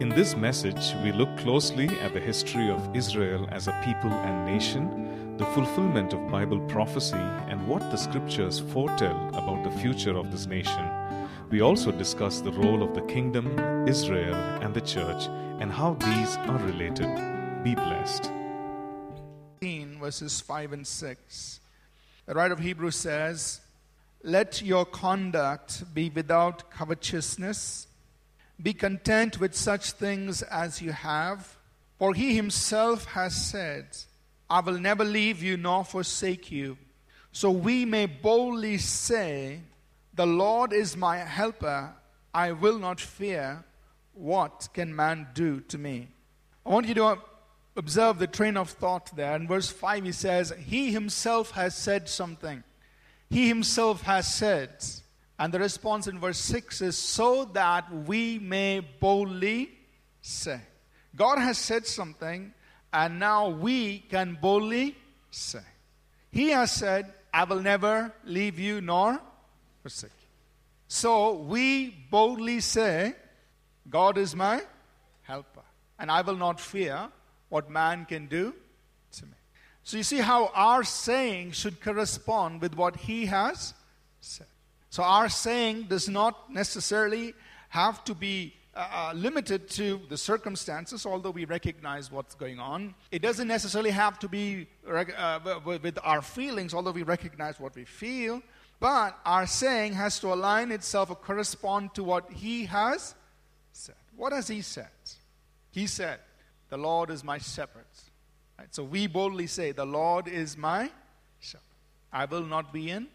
In this message, we look closely at the history of Israel as a people and nation, the fulfillment of Bible prophecy, and what the scriptures foretell about the future of this nation. We also discuss the role of the kingdom, Israel, and the church, and how these are related. Be blessed. verses 5 and 6. The writer of Hebrews says, Let your conduct be without covetousness. Be content with such things as you have. For he himself has said, I will never leave you nor forsake you. So we may boldly say, The Lord is my helper. I will not fear. What can man do to me? I want you to observe the train of thought there. In verse 5, he says, He himself has said something. He himself has said. And the response in verse 6 is, So that we may boldly say. God has said something, and now we can boldly say. He has said, I will never leave you nor forsake you. So we boldly say, God is my helper, and I will not fear what man can do to me. So you see how our saying should correspond with what he has. So our saying does not necessarily have to be uh, uh limited to the circumstances, although we recognize what's going on. It doesn't necessarily have to be uh, with our feelings, although we recognize what we feel. But our saying has to align itself or correspond to what he has said. What has he said? He said, the Lord is my shepherd. Right? So we boldly say, The Lord is my shepherd. I will not be in.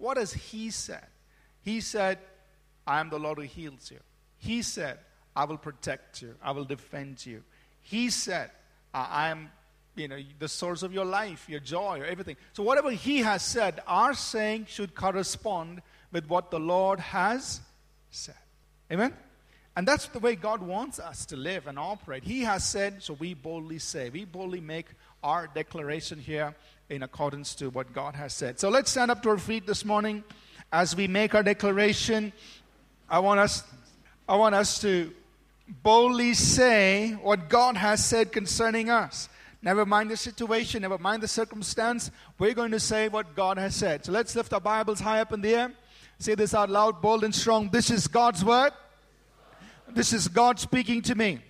What has He said? He said, I am the Lord who heals you. He said, I will protect you. I will defend you. He said, I am you know the source of your life your joy or everything so whatever he has said our saying should correspond with what the lord has said amen and that's the way God wants us to live and operate. He has said, so we boldly say, we boldly make our declaration here in accordance to what God has said. So let's stand up to our feet this morning as we make our declaration. I want us, I want us to boldly say what God has said concerning us. Never mind the situation, never mind the circumstance. We're going to say what God has said. So let's lift our Bibles high up in the air. Say this out loud, bold and strong. This is God's word. This is God speaking to me.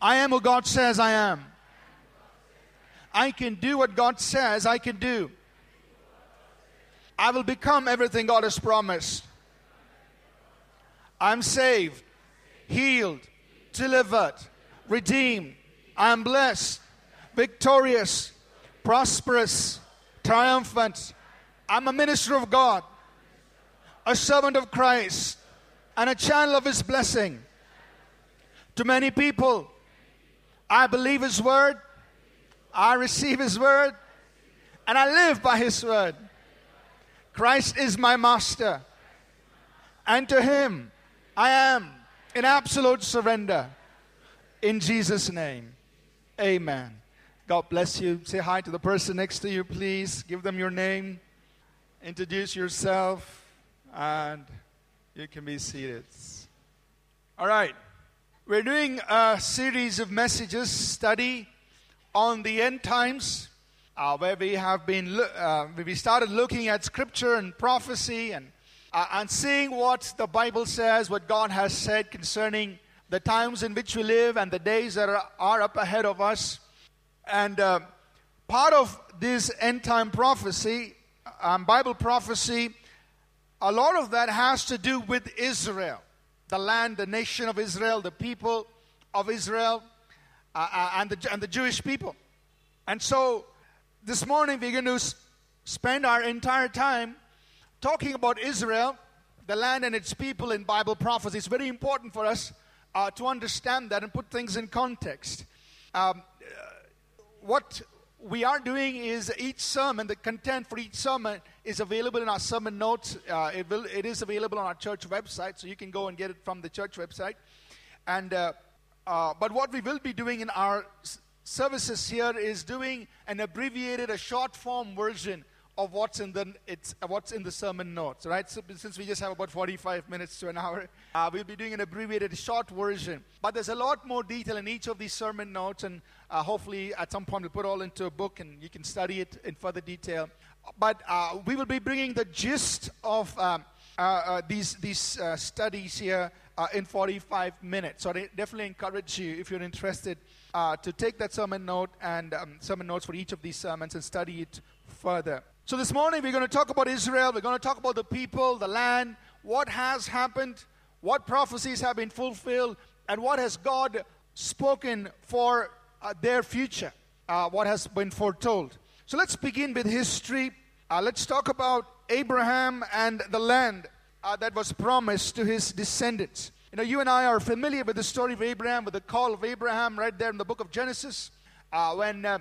I am who God says I am. I can do what God says I can do. I will become everything God has promised. I'm saved, healed, delivered, redeemed. I'm blessed, victorious, prosperous, triumphant. I'm a minister of God, a servant of Christ and a channel of His blessing to many people. I believe His word, I receive His word, and I live by His word. Christ is my master, and to Him I am in absolute surrender. In Jesus' name, amen. God bless you. Say hi to the person next to you, please. Give them your name, introduce yourself, and you can be seated. All right. We're doing a series of messages, study on the end times, uh, where we have been, uh, we started looking at scripture and prophecy and, uh, and seeing what the Bible says, what God has said concerning the times in which we live and the days that are, are up ahead of us. And uh, part of this end time prophecy, um, Bible prophecy, a lot of that has to do with Israel, the land, the nation of Israel, the people of Israel, uh, uh, and, the, and the Jewish people. And so this morning we're going to spend our entire time talking about Israel, the land and its people in Bible prophecy. It's very important for us uh, to understand that and put things in context. Um, uh, what we are doing is each sermon, the content for each sermon is available in our sermon notes. Uh, it, will, it is available on our church website, so you can go and get it from the church website. And uh, uh, but what we will be doing in our services here is doing an abbreviated, a short form version of what's in the it's uh, what's in the sermon notes, right? So since we just have about 45 minutes to an hour, uh, we'll be doing an abbreviated short version. But there's a lot more detail in each of these sermon notes, and uh, hopefully at some point we'll put all into a book and you can study it in further detail. But uh, we will be bringing the gist of um, uh, uh, these these studies here in 45 minutes. So I definitely encourage you if you're interested. to take that sermon note and um, sermon notes for each of these sermons and study it further. So, this morning we're going to talk about Israel. We're going to talk about the people, the land, what has happened, what prophecies have been fulfilled, and what has God spoken for uh, their future, uh, what has been foretold. So, let's begin with history. Uh, let's talk about Abraham and the land uh, that was promised to his descendants. You know, you and I are familiar with the story of Abraham, with the call of Abraham right there in the book of Genesis. Uh, when uh,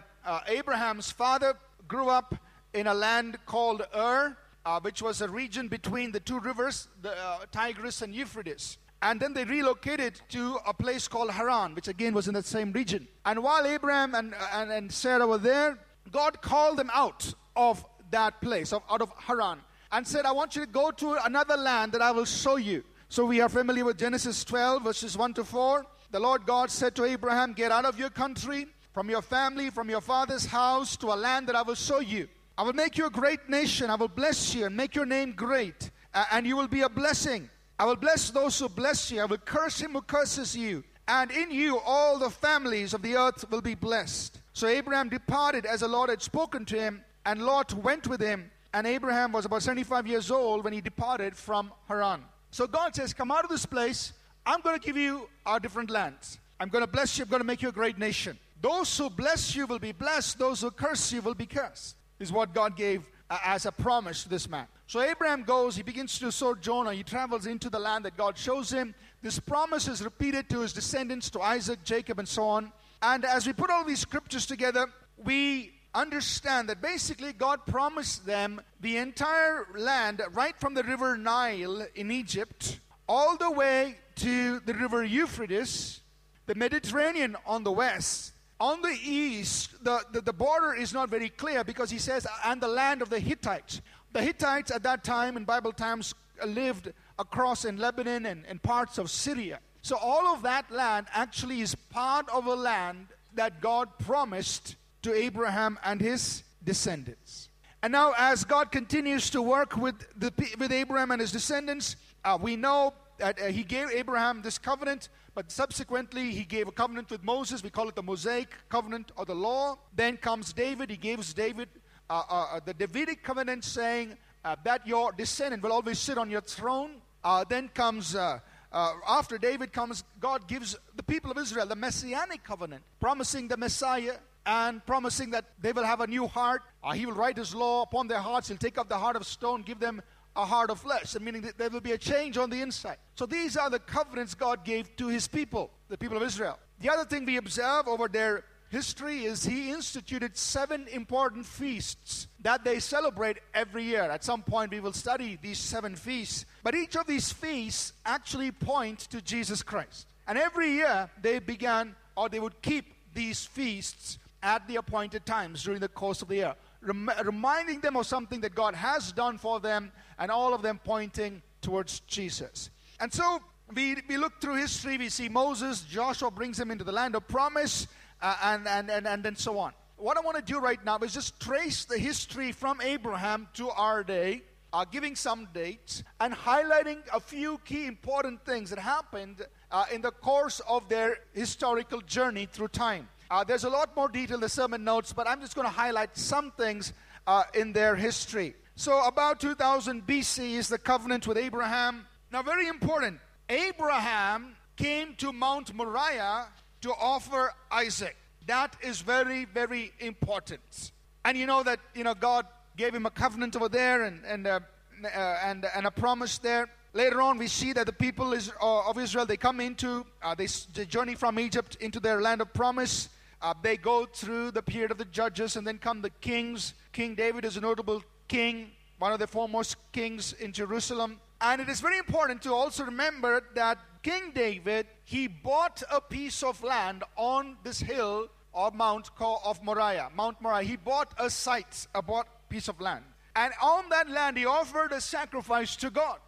Abraham's father grew up in a land called Ur, uh, which was a region between the two rivers, the uh, Tigris and Euphrates. And then they relocated to a place called Haran, which again was in that same region. And while Abraham and, and, and Sarah were there, God called them out of that place, out of Haran, and said, I want you to go to another land that I will show you. So we are familiar with Genesis 12, verses 1 to 4. The Lord God said to Abraham, Get out of your country, from your family, from your father's house, to a land that I will show you. I will make you a great nation. I will bless you and make your name great, and you will be a blessing. I will bless those who bless you. I will curse him who curses you. And in you all the families of the earth will be blessed. So Abraham departed as the Lord had spoken to him, and Lot went with him. And Abraham was about 75 years old when he departed from Haran. So God says, Come out of this place. I'm going to give you our different lands. I'm going to bless you. I'm going to make you a great nation. Those who bless you will be blessed. Those who curse you will be cursed is what God gave uh, as a promise to this man. So Abraham goes, he begins to sojourn, he travels into the land that God shows him. This promise is repeated to his descendants, to Isaac, Jacob, and so on. And as we put all these scriptures together, we understand that basically God promised them the entire land right from the river Nile in Egypt all the way to the river Euphrates, the Mediterranean on the west, on the east, the, the, the, border is not very clear because he says, and the land of the Hittites. The Hittites at that time, in Bible times, lived across in Lebanon and, and parts of Syria. So all of that land actually is part of a land that God promised to Abraham and his descendants. And now, as God continues to work with, the, with Abraham and his descendants, uh, we know that uh, he gave Abraham this covenant but subsequently, he gave a covenant with Moses. We call it the Mosaic covenant or the law. Then comes David. He gives David uh, uh, uh the Davidic covenant saying uh, that your descendant will always sit on your throne. Then comes, uh, after David comes, God gives the people of Israel the Messianic covenant, promising the Messiah and promising that they will have a new heart. Uh, he will write his law upon their hearts. He'll take up the heart of stone, give them a heart of flesh, meaning that there will be a change on the inside. So these are the covenants God gave to his people, the people of Israel. The other thing we observe over their history is he instituted seven important feasts that they celebrate every year. At some point, we will study these seven feasts. But each of these feasts actually point to Jesus Christ. And every year, they began or they would keep these feasts at the appointed times during the course of the year, rem- reminding them of something that God has done for them and all of them pointing towards Jesus. And so we, we look through history, we see Moses, Joshua brings him into the land of promise, uh, and, and, and, and then so on. What I want to do right now is just trace the history from Abraham to our day, uh, giving some dates, and highlighting a few key important things that happened uh, in the course of their historical journey through time. Uh, there's a lot more detail in the sermon notes, but I'm just going to highlight some things uh, in their history. So, about 2000 BC is the covenant with Abraham. Now, very important Abraham came to Mount Moriah to offer Isaac. That is very, very important. And you know that you know God gave him a covenant over there and and uh, uh, and and a promise there. Later on, we see that the people is, uh, of Israel they come into uh, they, they, journey from Egypt into their land of promise. Uh, they go through the period of the judges, and then come the kings. King David is a notable king, one of the foremost kings in Jerusalem. And it is very important to also remember that King David, he bought a piece of land on this hill or Mount of Moriah, Mount Moriah. He bought a site, a bought piece of land. And on that land, he offered a sacrifice to God.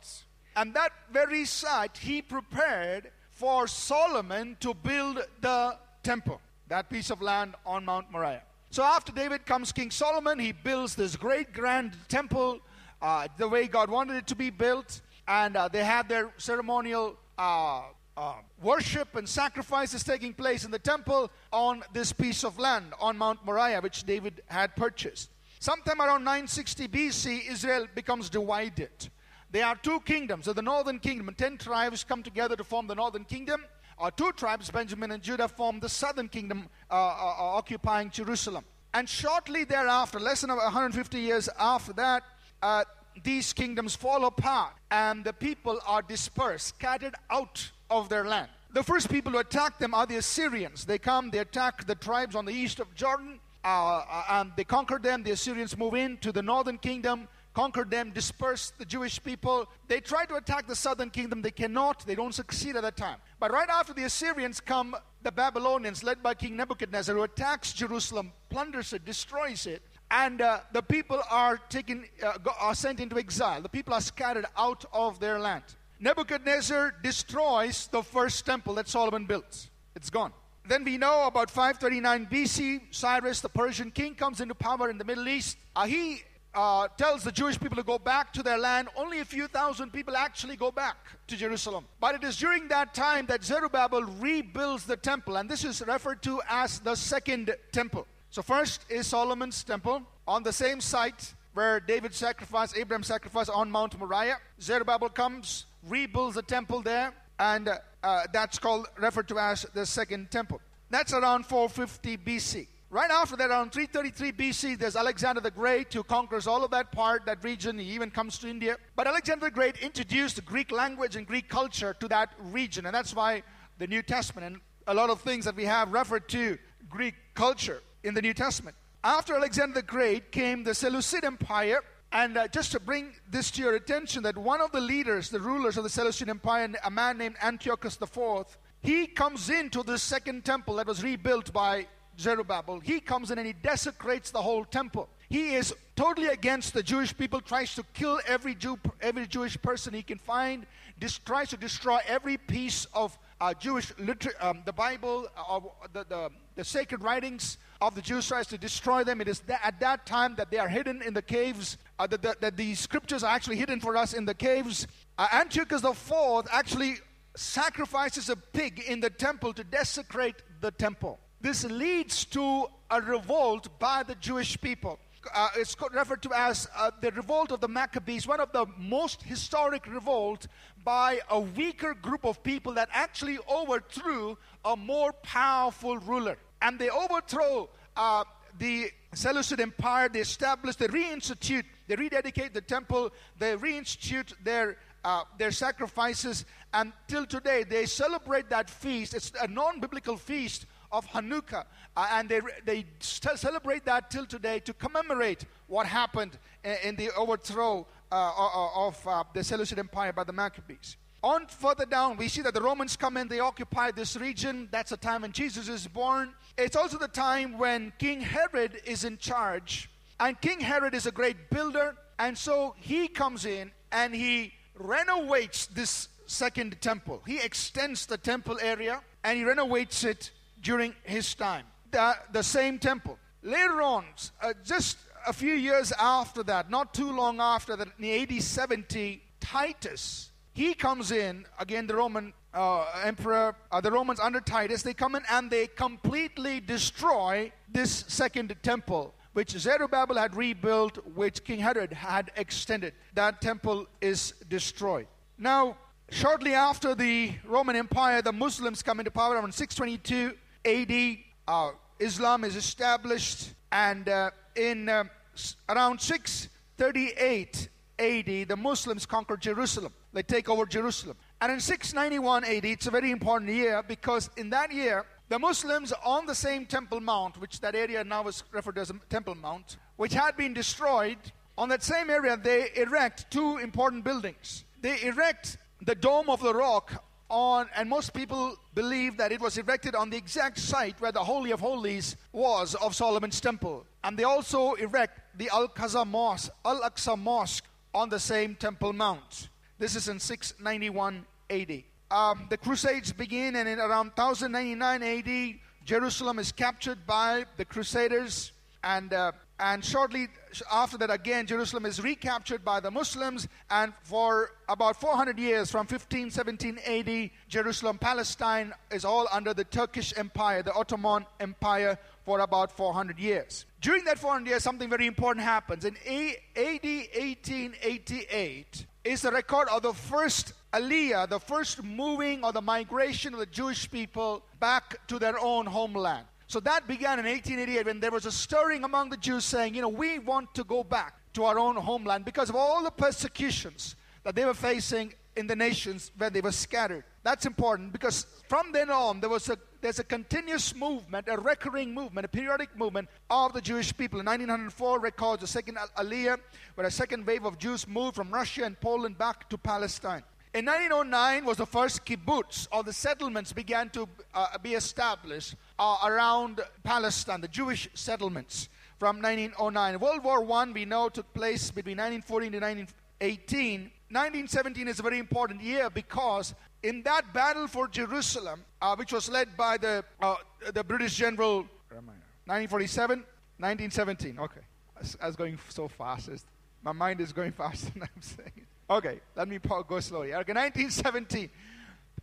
And that very site he prepared for Solomon to build the temple, that piece of land on Mount Moriah. So after David comes King Solomon, he builds this great grand temple uh, the way God wanted it to be built. And uh, they had their ceremonial uh, uh, worship and sacrifices taking place in the temple on this piece of land on Mount Moriah, which David had purchased. Sometime around 960 BC, Israel becomes divided. There are two kingdoms. So the northern kingdom, ten tribes come together to form the northern kingdom. Or two tribes, Benjamin and Judah, form the southern kingdom, uh, uh, uh occupying Jerusalem. And shortly thereafter, less than 150 years after that, uh, these kingdoms fall apart and the people are dispersed, scattered out of their land. The first people to attack them are the Assyrians. They come, they attack the tribes on the east of Jordan, uh, uh, and they conquer them. The Assyrians move into the northern kingdom, conquer them, disperse the Jewish people. They try to attack the southern kingdom. They cannot. They don't succeed at that time. But right after the Assyrians come the Babylonians, led by King Nebuchadnezzar, who attacks Jerusalem, plunders it, destroys it and uh, the people are taken uh, are sent into exile the people are scattered out of their land nebuchadnezzar destroys the first temple that solomon built it's gone then we know about 539 bc cyrus the persian king comes into power in the middle east uh, he uh, tells the Jewish people to go back to their land. Only a few thousand people actually go back to Jerusalem. But it is during that time that Zerubbabel rebuilds the temple, and this is referred to as the second temple. So, first is Solomon's temple on the same site where David sacrificed, Abraham sacrificed on Mount Moriah. Zerubbabel comes, rebuilds the temple there, and uh, that's called, referred to as the second temple. That's around 450 BC. Right after that, around 333 BC, there's Alexander the Great who conquers all of that part, that region. He even comes to India. But Alexander the Great introduced the Greek language and Greek culture to that region, and that's why the New Testament and a lot of things that we have referred to Greek culture in the New Testament. After Alexander the Great came the Seleucid Empire. And uh, just to bring this to your attention, that one of the leaders, the rulers of the Seleucid Empire, a man named Antiochus IV, he comes into the second temple that was rebuilt by Zerubbabel. He comes in and he desecrates the whole temple. He is totally against the Jewish people, tries to kill every Jew, every Jewish person he can find, dis- tries to destroy every piece of uh, Jewish liter- um, the Bible, uh, the, the, the sacred writings of the Jews tries to destroy them. It is at that time that they are hidden in the caves, uh, that, the, that the scriptures are actually hidden for us in the caves. Uh, Antiochus IV actually sacrifices a pig in the temple to desecrate the temple. This leads to a revolt by the Jewish people. Uh, it's referred to as uh, the revolt of the Maccabees, one of the most historic revolt by a weaker group of people that actually overthrew a more powerful ruler and they overthrow uh, the Seleucid Empire. They establish, they reinstitute, they rededicate the temple, they reinstitute their uh, their sacrifices, and till today they celebrate that feast. It's a non-biblical feast of Hanukkah, uh, and they they celebrate that till today to commemorate what happened in, in the overthrow uh, of uh, the Seleucid Empire by the Maccabees. On further down, we see that the Romans come in, they occupy this region. That's the time when Jesus is born. It's also the time when King Herod is in charge. And King Herod is a great builder. And so he comes in and he renovates this second temple. He extends the temple area and he renovates it during his time. The, the same temple. Later on, uh, just a few years after that, not too long after that, in AD 70, Titus he comes in, again, the Roman uh, emperor, uh, the Romans under Titus, they come in and they completely destroy this second temple, which Zerubbabel had rebuilt, which King Herod had extended. That temple is destroyed. Now, shortly after the Roman Empire, the Muslims come into power around 622 AD. Uh, Islam is established, and uh, in uh, around 638 AD, the Muslims conquered Jerusalem. They take over Jerusalem. And in 691 AD, it's a very important year because in that year, the Muslims on the same Temple Mount, which that area now is referred to as Temple Mount, which had been destroyed, on that same area, they erect two important buildings. They erect the Dome of the Rock on, and most people believe that it was erected on the exact site where the Holy of Holies was of Solomon's temple. And they also erect the Al Aqsa Mosque, Al Aqsa Mosque on the same Temple Mount. This is in 691 AD. Um, the Crusades begin, and in around 1099 AD, Jerusalem is captured by the Crusaders, and uh, and shortly after that, again, Jerusalem is recaptured by the Muslims, and for about 400 years, from 1517 AD, Jerusalem, Palestine is all under the Turkish Empire, the Ottoman Empire, for about 400 years. During that 400 years, something very important happens. In AD 1888 is the record of the first Aliyah, the first moving or the migration of the Jewish people back to their own homeland. So that began in 1888 when there was a stirring among the Jews saying, you know, we want to go back to our own homeland because of all the persecutions that they were facing in the nations where they were scattered. That's important because from then on there was a there's a continuous movement, a recurring movement, a periodic movement of the Jewish people. In 1904 records the second Aliyah, where a second wave of Jews moved from Russia and Poland back to Palestine. In 1909 was the first kibbutz, or the settlements began to uh, be established uh, around Palestine, the Jewish settlements from 1909. World War I, we know, took place between 1914 to 1918. 1917 is a very important year because in that battle for Jerusalem, uh, which was led by the, uh, the British general, 1947, 1917. Okay. I was going so fast. My mind is going faster than I'm saying. Okay, let me go slowly. Okay, 1917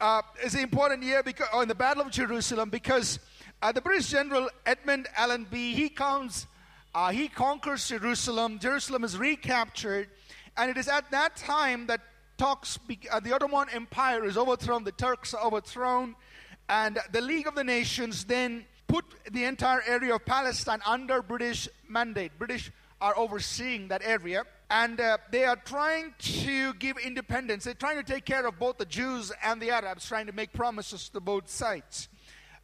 uh, is an important year because, oh, in the Battle of Jerusalem because uh, the British general Edmund Allenby, he comes, uh, he conquers Jerusalem. Jerusalem is recaptured. And it is at that time that talks, uh, the Ottoman Empire is overthrown, the Turks are overthrown, and the League of the Nations then put the entire area of Palestine under British mandate. British are overseeing that area, and uh, they are trying to give independence. They're trying to take care of both the Jews and the Arabs, trying to make promises to both sides.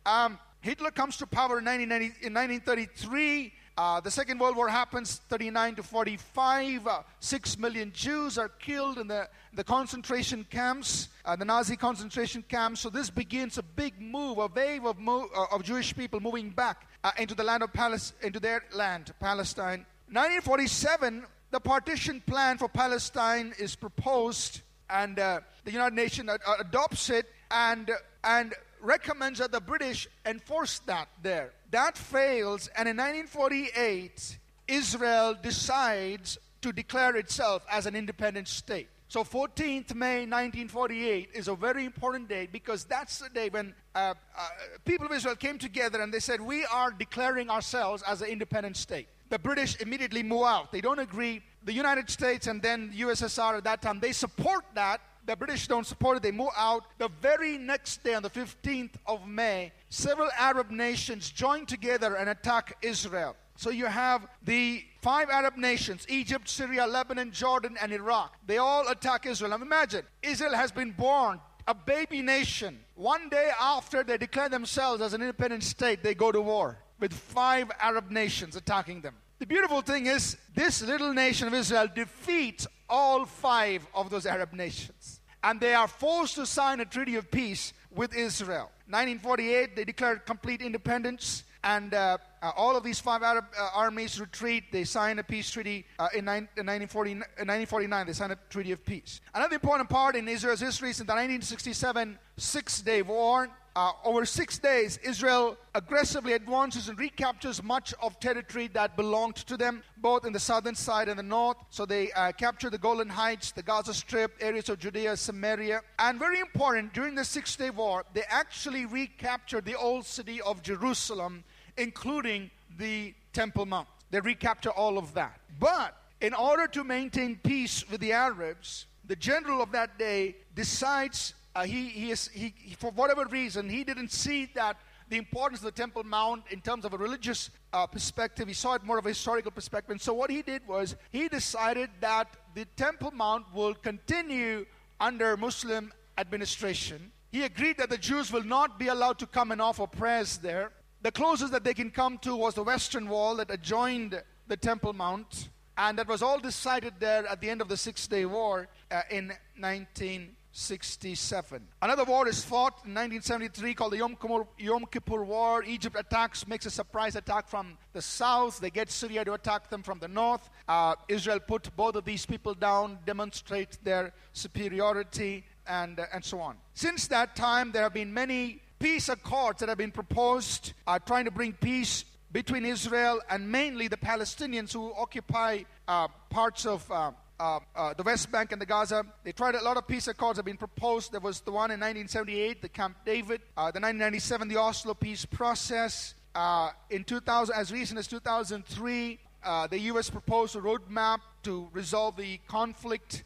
Um, Hitler comes to power in, in 1933. Uh, the Second World War happens 39 to 45. Uh, Six million Jews are killed in the, the concentration camps, uh, the Nazi concentration camps. So this begins a big move, a wave of, uh, of Jewish people moving back uh, into the land of Palestine, into their land, Palestine. 1947, the partition plan for Palestine is proposed, and uh, the United Nations adopts it and and recommends that the British enforce that there. That fails, and in 1948, Israel decides to declare itself as an independent state. So 14th May 1948 is a very important date because that's the day when uh, uh, people of Israel came together and they said, we are declaring ourselves as an independent state. The British immediately move out. They don't agree. The United States and then USSR at that time, they support that the British don't support it. They move out. The very next day, on the 15th of May, several Arab nations join together and attack Israel. So you have the five Arab nations Egypt, Syria, Lebanon, Jordan, and Iraq. They all attack Israel. Now imagine, Israel has been born a baby nation. One day after they declare themselves as an independent state, they go to war with five Arab nations attacking them. The beautiful thing is, this little nation of Israel defeats all five of those Arab nations and they are forced to sign a treaty of peace with Israel. 1948, they declared complete independence, and uh, uh, all of these five Arab uh, armies retreat. They sign a peace treaty uh, in, in 1949. They signed a treaty of peace. Another important part in Israel's history is the 1967 Six Day War. Uh, over six days, Israel aggressively advances and recaptures much of territory that belonged to them, both in the southern side and the north. So they uh, capture the Golan Heights, the Gaza Strip, areas of Judea, Samaria. And very important, during the Six Day War, they actually recaptured the old city of Jerusalem, including the Temple Mount. They recapture all of that. But in order to maintain peace with the Arabs, the general of that day decides uh, he, he, is, he, for whatever reason, he didn't see that the importance of the Temple Mount in terms of a religious uh, perspective. He saw it more of a historical perspective. And so what he did was he decided that the Temple Mount will continue under Muslim administration. He agreed that the Jews will not be allowed to come and offer prayers there. The closest that they can come to was the western wall that adjoined the Temple Mount. And that was all decided there at the end of the Six Day War uh, in 19 1967. Another war is fought in 1973 called the Yom Kippur, Yom Kippur War. Egypt attacks, makes a surprise attack from the south. They get Syria to attack them from the north. Uh, Israel put both of these people down, demonstrate their superiority, and, uh, and so on. Since that time, there have been many peace accords that have been proposed, uh, trying to bring peace between Israel and mainly the Palestinians who occupy uh, parts of uh, uh, uh, the West Bank and the Gaza. They tried a lot of peace accords have been proposed. There was the one in 1978, the Camp David, uh, the 1997, the Oslo peace process. Uh, in 2000, as recent as 2003, uh, the U.S. proposed a roadmap to resolve the conflict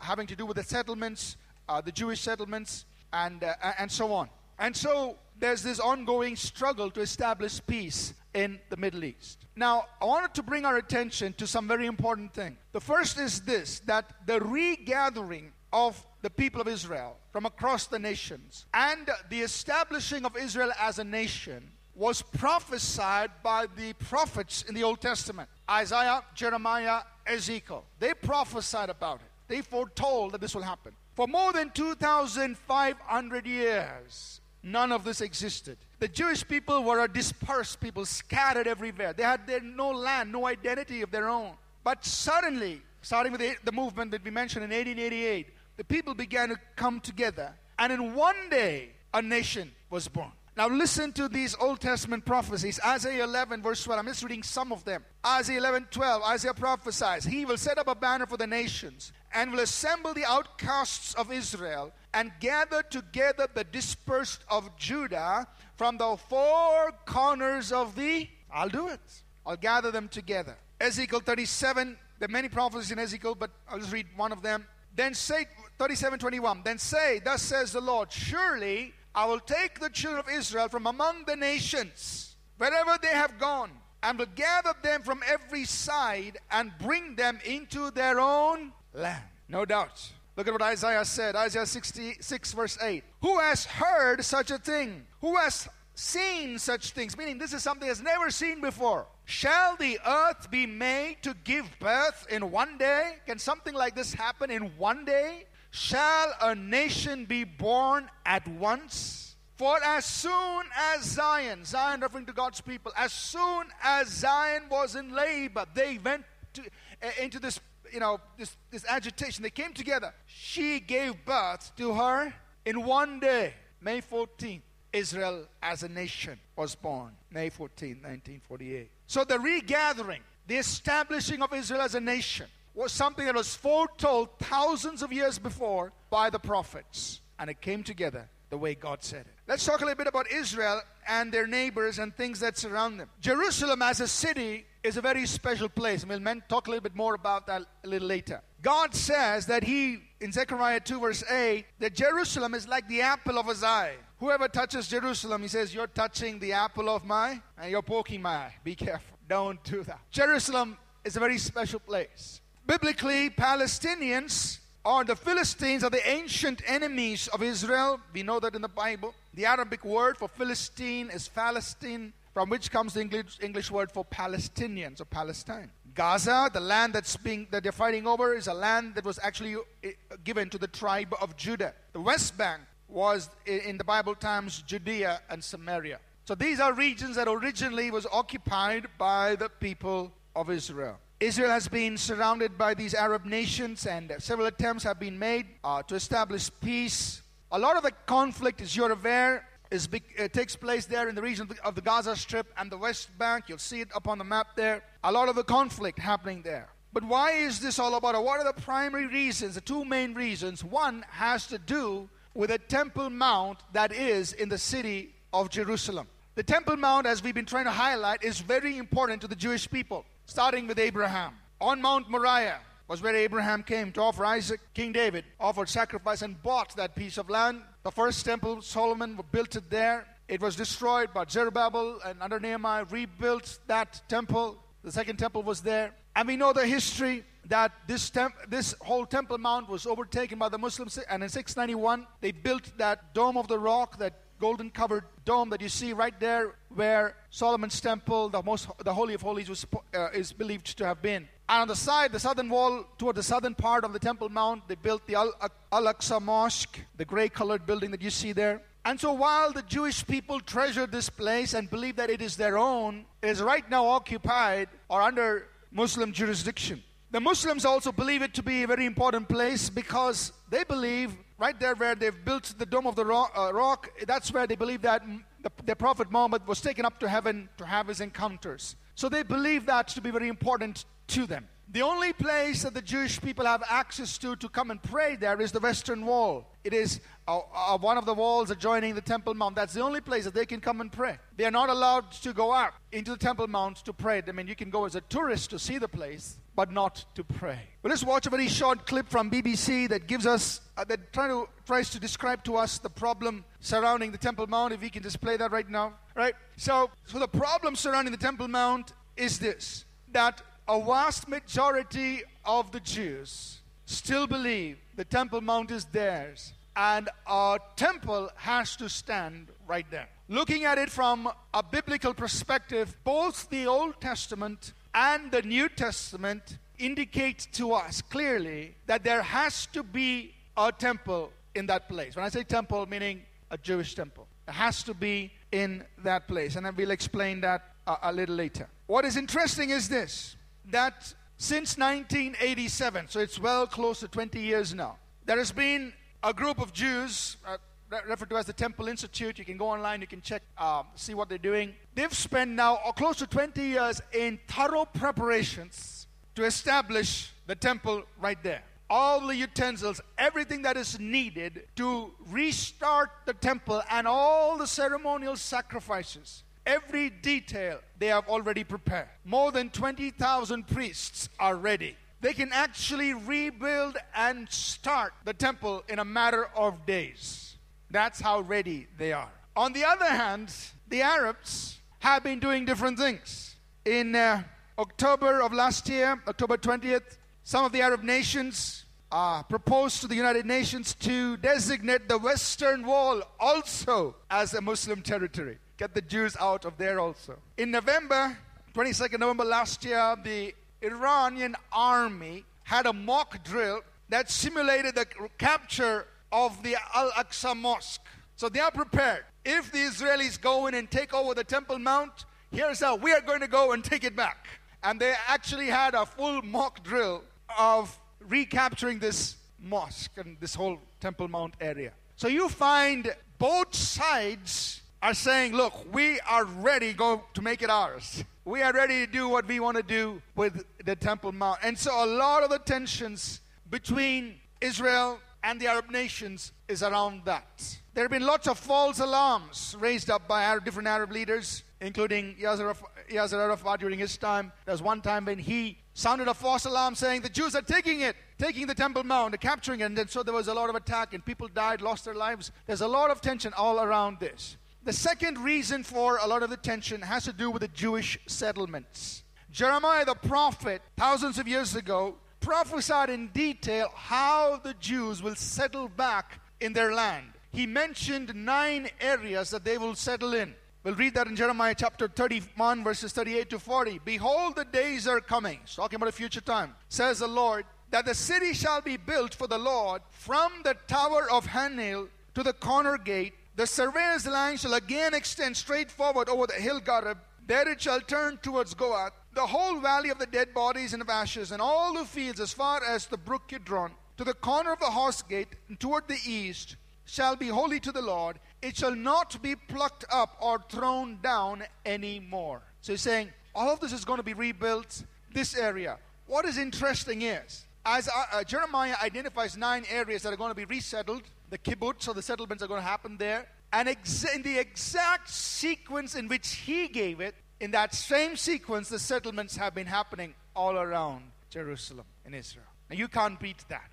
having to do with the settlements, the Jewish settlements, and and so on. And so there's this ongoing struggle to establish peace in the Middle East. Now, I wanted to bring our attention to some very important things. The first is this that the regathering of the people of Israel from across the nations and the establishing of Israel as a nation was prophesied by the prophets in the Old Testament Isaiah, Jeremiah, Ezekiel. They prophesied about it, they foretold that this will happen. For more than 2,500 years, none of this existed. The Jewish people were a dispersed people, scattered everywhere. They had their, no land, no identity of their own. But suddenly, starting with the, the movement that we mentioned in 1888, the people began to come together. And in one day, a nation was born. Now listen to these Old Testament prophecies. Isaiah 11, verse 12. I'm just reading some of them. Isaiah 11, 12. Isaiah prophesies, He will set up a banner for the nations and will assemble the outcasts of Israel and gather together the dispersed of Judah from the four corners of the. I'll do it. I'll gather them together. Ezekiel 37. There are many prophecies in Ezekiel, but I'll just read one of them. Then say, 37 21. Then say, Thus says the Lord, Surely I will take the children of Israel from among the nations, wherever they have gone, and will gather them from every side and bring them into their own land. No doubt. Look at what Isaiah said Isaiah 66, verse 8. Who has heard such a thing? Who has seen such things? Meaning, this is something that's never seen before. Shall the earth be made to give birth in one day? Can something like this happen in one day? Shall a nation be born at once? For as soon as Zion, Zion referring to God's people, as soon as Zion was in labor, they went to, uh, into this you know, this, this agitation. They came together. She gave birth to her in one day, May 14th. Israel as a nation was born, May 14, 1948. So the regathering, the establishing of Israel as a nation, was something that was foretold thousands of years before by the prophets. And it came together the way God said it. Let's talk a little bit about Israel and their neighbors and things that surround them. Jerusalem as a city is a very special place. We'll talk a little bit more about that a little later. God says that He, in Zechariah 2, verse 8, that Jerusalem is like the apple of His eye. Whoever touches Jerusalem, He says, You're touching the apple of my, and you're poking my eye. Be careful. Don't do that. Jerusalem is a very special place. Biblically, Palestinians or the Philistines are the ancient enemies of Israel. We know that in the Bible. The Arabic word for Philistine is Palestine from which comes the English, English word for Palestinians or Palestine. Gaza, the land that's being that they're fighting over, is a land that was actually eh, given to the tribe of Judah. The West Bank was in the Bible times Judea and Samaria. So these are regions that originally was occupied by the people of Israel. Israel has been surrounded by these Arab nations, and several attempts have been made uh, to establish peace. A lot of the conflict, as you're aware, is, it takes place there in the region of the Gaza Strip and the West Bank. You'll see it up on the map there. A lot of the conflict happening there. But why is this all about? What are the primary reasons? The two main reasons. One has to do with a Temple Mount that is in the city of Jerusalem. The Temple Mount, as we've been trying to highlight, is very important to the Jewish people, starting with Abraham. On Mount Moriah, was where Abraham came to offer Isaac. King David offered sacrifice and bought that piece of land. The first temple, Solomon built it there. It was destroyed, but Zerubbabel and under Nehemiah rebuilt that temple. The second temple was there. And we know the history that this, temp- this whole Temple Mount was overtaken by the Muslims. And in 691, they built that Dome of the Rock, that golden covered dome that you see right there where Solomon's temple, the most the holy of holies was uh, is believed to have been. And on the side, the southern wall, toward the southern part of the Temple Mount, they built the Al Aqsa Mosque, the gray colored building that you see there. And so while the Jewish people treasure this place and believe that it is their own, it is right now occupied or under Muslim jurisdiction. The Muslims also believe it to be a very important place because they believe right there where they've built the Dome of the Rock, uh, rock that's where they believe that the, the Prophet Muhammad was taken up to heaven to have his encounters. So they believe that to be very important to them. The only place that the Jewish people have access to to come and pray there is the Western Wall. It is uh, uh, one of the walls adjoining the Temple Mount. That's the only place that they can come and pray. They are not allowed to go out into the Temple Mount to pray. I mean, you can go as a tourist to see the place, but not to pray. Well, let's watch a very short clip from BBC that gives us, uh, that try to, tries to describe to us the problem surrounding the Temple Mount. If we can display that right now. Right? So, so the problem surrounding the Temple Mount is this that a vast majority of the Jews still believe the Temple Mount is theirs and a temple has to stand right there. Looking at it from a biblical perspective, both the Old Testament and the New Testament indicate to us clearly that there has to be a temple in that place. When I say temple, meaning a Jewish temple, it has to be in that place. And I will explain that a, a little later. What is interesting is this that since 1987, so it's well close to 20 years now, there has been a group of Jews, uh, referred to as the Temple Institute. You can go online, you can check, um, see what they're doing. They've spent now close to 20 years in thorough preparations to establish the temple right there. All the utensils, everything that is needed to restart the temple, and all the ceremonial sacrifices Every detail they have already prepared. More than 20,000 priests are ready. They can actually rebuild and start the temple in a matter of days. That's how ready they are. On the other hand, the Arabs have been doing different things. In uh, October of last year, October 20th, some of the Arab nations uh, proposed to the United Nations to designate the Western Wall also as a Muslim territory get the Jews out of there also. In November, 22nd November last year, the Iranian army had a mock drill that simulated the capture of the Al Aqsa Mosque. So they are prepared. If the Israelis go in and take over the Temple Mount, here's how we are going to go and take it back. And they actually had a full mock drill of recapturing this mosque and this whole Temple Mount area. So you find both sides are saying, look, we are ready go to make it ours. We are ready to do what we want to do with the Temple Mount. And so a lot of the tensions between Israel and the Arab nations is around that. There have been lots of false alarms raised up by Arab, different Arab leaders, including Yasser, Yasser Arafat during his time. There was one time when he sounded a false alarm saying the Jews are taking it, taking the Temple Mount, capturing it. And then so there was a lot of attack, and people died, lost their lives. There's a lot of tension all around this. The second reason for a lot of the tension has to do with the Jewish settlements. Jeremiah the prophet, thousands of years ago, prophesied in detail how the Jews will settle back in their land. He mentioned nine areas that they will settle in. We'll read that in Jeremiah chapter 31, verses 38 to 40. Behold, the days are coming, He's talking about a future time, says the Lord, that the city shall be built for the Lord from the tower of Hananel to the corner gate the surveyor's line shall again extend straight forward over the hill Gareb. There it shall turn towards Goath. The whole valley of the dead bodies and of ashes, and all the fields as far as the brook Kidron, to the corner of the horse gate, and toward the east, shall be holy to the Lord. It shall not be plucked up or thrown down any more. So he's saying, all of this is going to be rebuilt, this area. What is interesting is, as uh, uh, Jeremiah identifies nine areas that are going to be resettled, the kibbutz or the settlements are going to happen there. And ex- in the exact sequence in which he gave it, in that same sequence, the settlements have been happening all around Jerusalem in Israel. Now you can't beat that.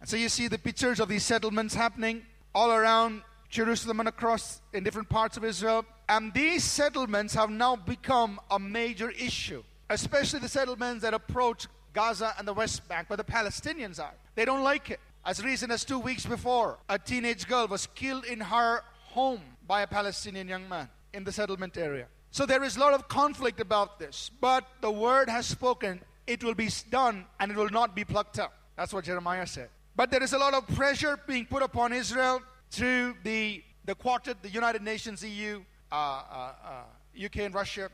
And so you see the pictures of these settlements happening all around Jerusalem and across in different parts of Israel. And these settlements have now become a major issue, especially the settlements that approach Gaza and the West Bank, where the Palestinians are. They don't like it. As recent as two weeks before, a teenage girl was killed in her home by a Palestinian young man in the settlement area. So there is a lot of conflict about this, but the word has spoken it will be done and it will not be plucked up. That's what Jeremiah said. But there is a lot of pressure being put upon Israel through the, the quartet, the United Nations, EU, uh, uh, uh, UK, and Russia,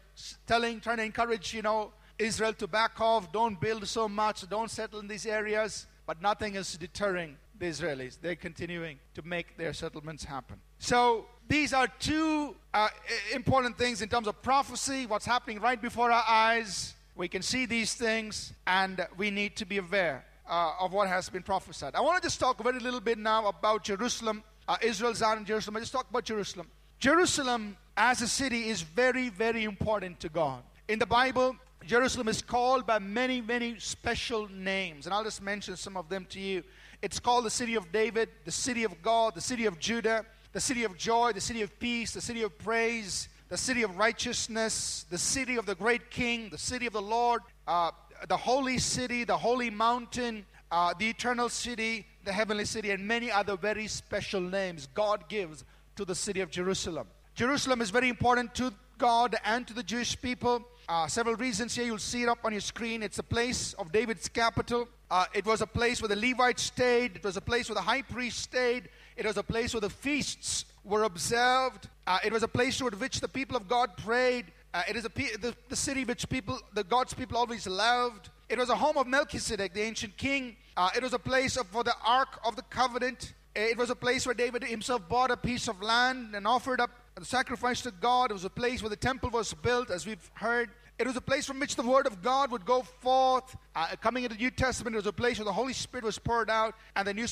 telling, trying to encourage, you know, Israel to back off, don't build so much, don't settle in these areas. But nothing is deterring the Israelis. They're continuing to make their settlements happen. So these are two uh, important things in terms of prophecy, what's happening right before our eyes. We can see these things, and we need to be aware uh, of what has been prophesied. I want to just talk a very little bit now about Jerusalem, uh, Israel, Zion, Jerusalem. I just talk about Jerusalem. Jerusalem as a city is very, very important to God. In the Bible, Jerusalem is called by many, many special names, and I'll just mention some of them to you. It's called the city of David, the city of God, the city of Judah, the city of joy, the city of peace, the city of praise, the city of righteousness, the city of the great king, the city of the Lord, uh, the holy city, the holy mountain, uh, the eternal city, the heavenly city, and many other very special names God gives to the city of Jerusalem. Jerusalem is very important to God and to the Jewish people. Uh, several reasons here. You'll see it up on your screen. It's a place of David's capital. Uh, it was a place where the Levites stayed. It was a place where the high priest stayed. It was a place where the feasts were observed. Uh, it was a place toward which the people of God prayed. Uh, it is a the, the city which people, the God's people, always loved. It was a home of Melchizedek, the ancient king. Uh, it was a place of, for the Ark of the Covenant. It was a place where David himself bought a piece of land and offered up a sacrifice to God. It was a place where the temple was built, as we've heard. It was a place from which the word of God would go forth. Uh, coming into the New Testament, it was a place where the Holy Spirit was poured out. And the New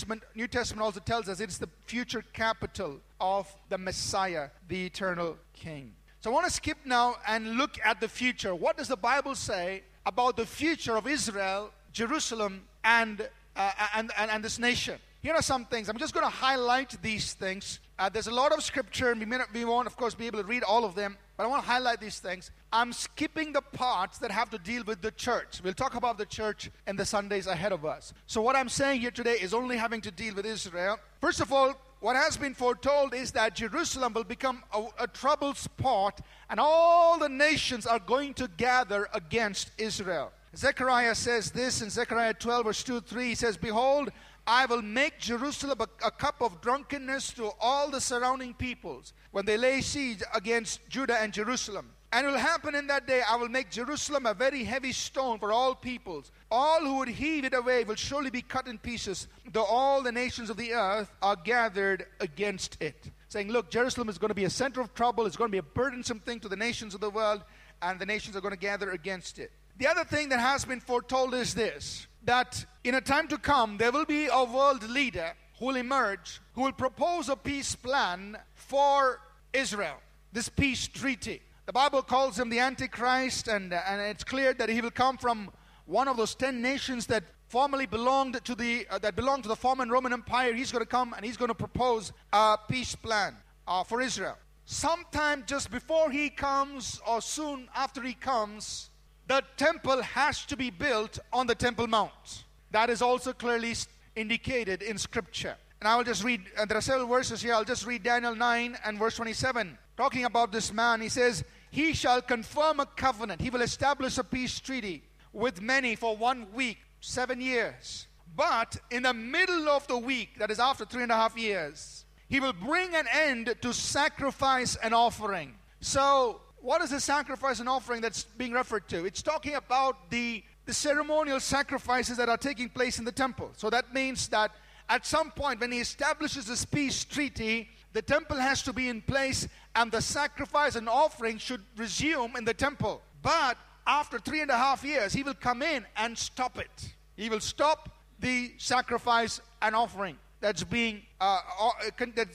Testament, also tells us it's the future capital of the Messiah, the eternal King. So I want to skip now and look at the future. What does the Bible say about the future of Israel, Jerusalem, and, uh, and, and, and this nation? Here are some things. I'm just going to highlight these things. Uh, there's a lot of scripture, and we, may not, we won't, of course, be able to read all of them, but I want to highlight these things. I'm skipping the parts that have to deal with the church. We'll talk about the church in the Sundays ahead of us. So, what I'm saying here today is only having to deal with Israel. First of all, what has been foretold is that Jerusalem will become a, a troubled spot, and all the nations are going to gather against Israel. Zechariah says this in Zechariah 12, verse 2 3. He says, Behold, I will make Jerusalem a, a, cup of drunkenness to all the surrounding peoples when they lay siege against Judah and Jerusalem. And it will happen in that day, I will make Jerusalem a very heavy stone for all peoples. All who would heave it away will surely be cut in pieces, though all the nations of the earth are gathered against it. Saying, look, Jerusalem is going to be a center of trouble, it's going to be a burdensome thing to the nations of the world, and the nations are going to gather against it. The other thing that has been foretold is this that in a time to come, there will be a world leader who will emerge, who will propose a peace plan for Israel, this peace treaty. The Bible calls him the Antichrist, and, and it's clear that he will come from one of those ten nations that formerly belonged to the uh, that belonged to the former Roman Empire. He's going to come and he's going to propose a peace plan uh, for Israel. Sometime just before he comes, or soon after he comes, the temple has to be built on the Temple Mount. That is also clearly indicated in Scripture. And I will just read, and there are several verses here. I'll just read Daniel 9 and verse 27. Talking about this man, he says, He shall confirm a covenant. He will establish a peace treaty with many for one week, seven years. But in the middle of the week, that is after three and a half years, he will bring an end to sacrifice and offering. So what is the sacrifice and offering that's being referred to? It's talking about the, the ceremonial sacrifices that are taking place in the temple. So that means that at some point, when he establishes this peace treaty, the temple has to be in place and the sacrifice and offering should resume in the temple. But after three and a half years, he will come in and stop it. He will stop the sacrifice and offering that's being uh, uh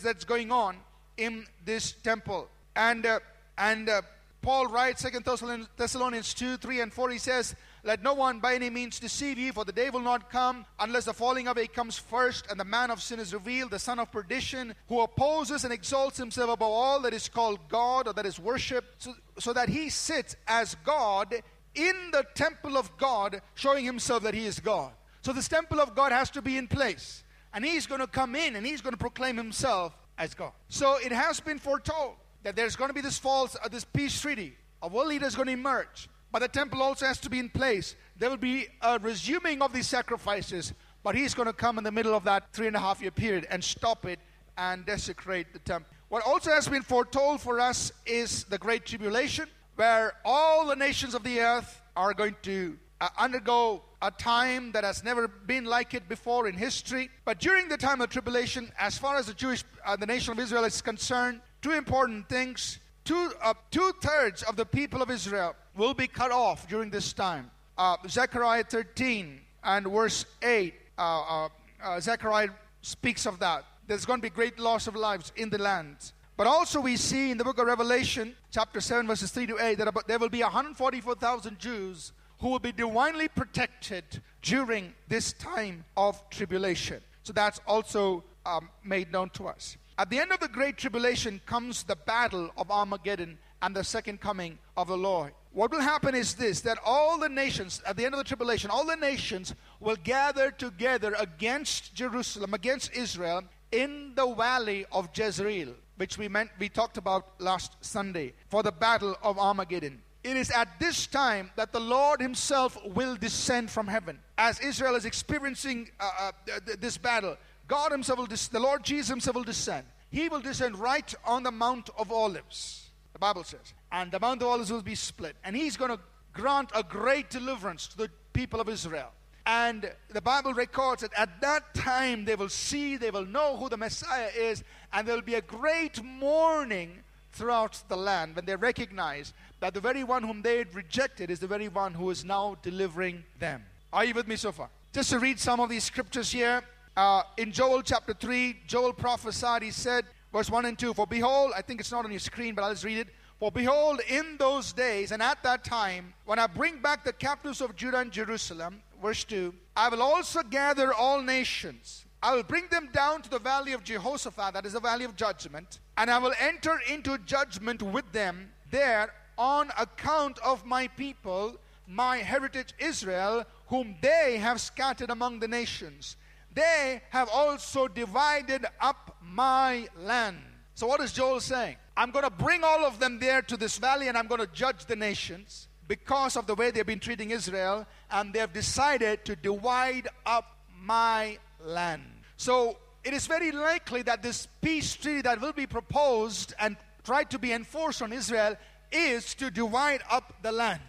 that's going on in this temple. And uh, and uh, Paul writes, 2 Thessalonians 2, 3, and 4, he says, Let no one by any means deceive you, for the day will not come unless the falling away comes first, and the man of sin is revealed, the son of perdition, who opposes and exalts himself above all that is called God or that is worshipped, so, so that he sits as God in the temple of God, showing himself that he is God. So this temple of God has to be in place. And he's going to come in and he's going to proclaim himself as God. So it has been foretold that there's going to be this false, uh, this peace treaty. A world leader is going to emerge. But the temple also has to be in place. There will be a resuming of these sacrifices, but he's going to come in the middle of that three and a half year period and stop it and desecrate the temple. What also has been foretold for us is the Great Tribulation, where all the nations of the earth are going to uh, undergo a time that has never been like it before in history. But during the time of tribulation, as far as the Jewish, uh, the nation of Israel is concerned, two important things. Two, uh, two thirds of the people of Israel will be cut off during this time. Uh, Zechariah 13 and verse 8, uh, uh, uh, Zechariah speaks of that. There's going to be great loss of lives in the land. But also, we see in the book of Revelation, chapter 7, verses 3 to 8, that about, there will be 144,000 Jews who will be divinely protected during this time of tribulation. So that's also um, made known to us. At the end of the Great Tribulation comes the battle of Armageddon and the second coming of the Lord. What will happen is this that all the nations, at the end of the tribulation, all the nations will gather together against Jerusalem, against Israel, in the valley of Jezreel, which we meant we talked about last Sunday, for the battle of Armageddon. It is at this time that the Lord Himself will descend from heaven. As Israel is experiencing uh, uh, this battle, God Himself will, des- the Lord Jesus Himself will descend. He will descend right on the Mount of Olives, the Bible says. And the Mount of Olives will be split. And He's going to grant a great deliverance to the people of Israel. And the Bible records that at that time they will see, they will know who the Messiah is, and there will be a great mourning throughout the land when they recognize that the very one whom they had rejected is the very one who is now delivering them. Are you with me so far? Just to read some of these scriptures here. Uh, in Joel chapter 3, Joel prophesied, he said, verse 1 and 2, For behold, I think it's not on your screen, but I'll just read it. For behold, in those days and at that time, when I bring back the captives of Judah and Jerusalem, verse 2, I will also gather all nations. I will bring them down to the valley of Jehoshaphat, that is the valley of judgment, and I will enter into judgment with them there on account of my people, my heritage Israel, whom they have scattered among the nations. They have also divided up my land. So, what is Joel saying? I'm going to bring all of them there to this valley and I'm going to judge the nations because of the way they've been treating Israel, and they've decided to divide up my land. So, it is very likely that this peace treaty that will be proposed and tried to be enforced on Israel is to divide up the land.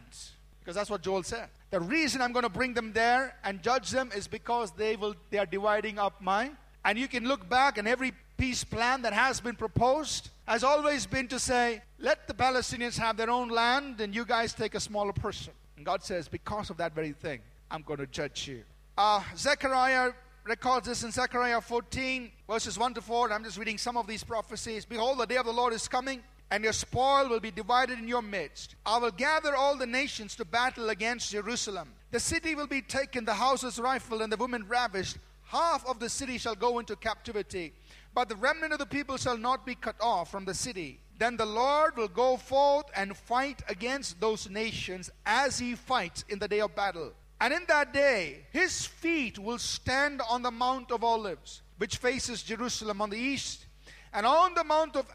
Because that's what Joel said. The reason I'm going to bring them there and judge them is because they will they are dividing up mine. And you can look back and every peace plan that has been proposed has always been to say, let the Palestinians have their own land and you guys take a smaller portion. And God says, because of that very thing, I'm going to judge you. Uh, Zechariah records this in Zechariah 14, verses 1 to 4. I'm just reading some of these prophecies. Behold, the day of the Lord is coming and your spoil will be divided in your midst. I will gather all the nations to battle against Jerusalem. The city will be taken, the houses rifled, and the women ravished. Half of the city shall go into captivity, but the remnant of the people shall not be cut off from the city. Then the Lord will go forth and fight against those nations as he fights in the day of battle. And in that day, his feet will stand on the Mount of Olives, which faces Jerusalem on the east, and on the Mount of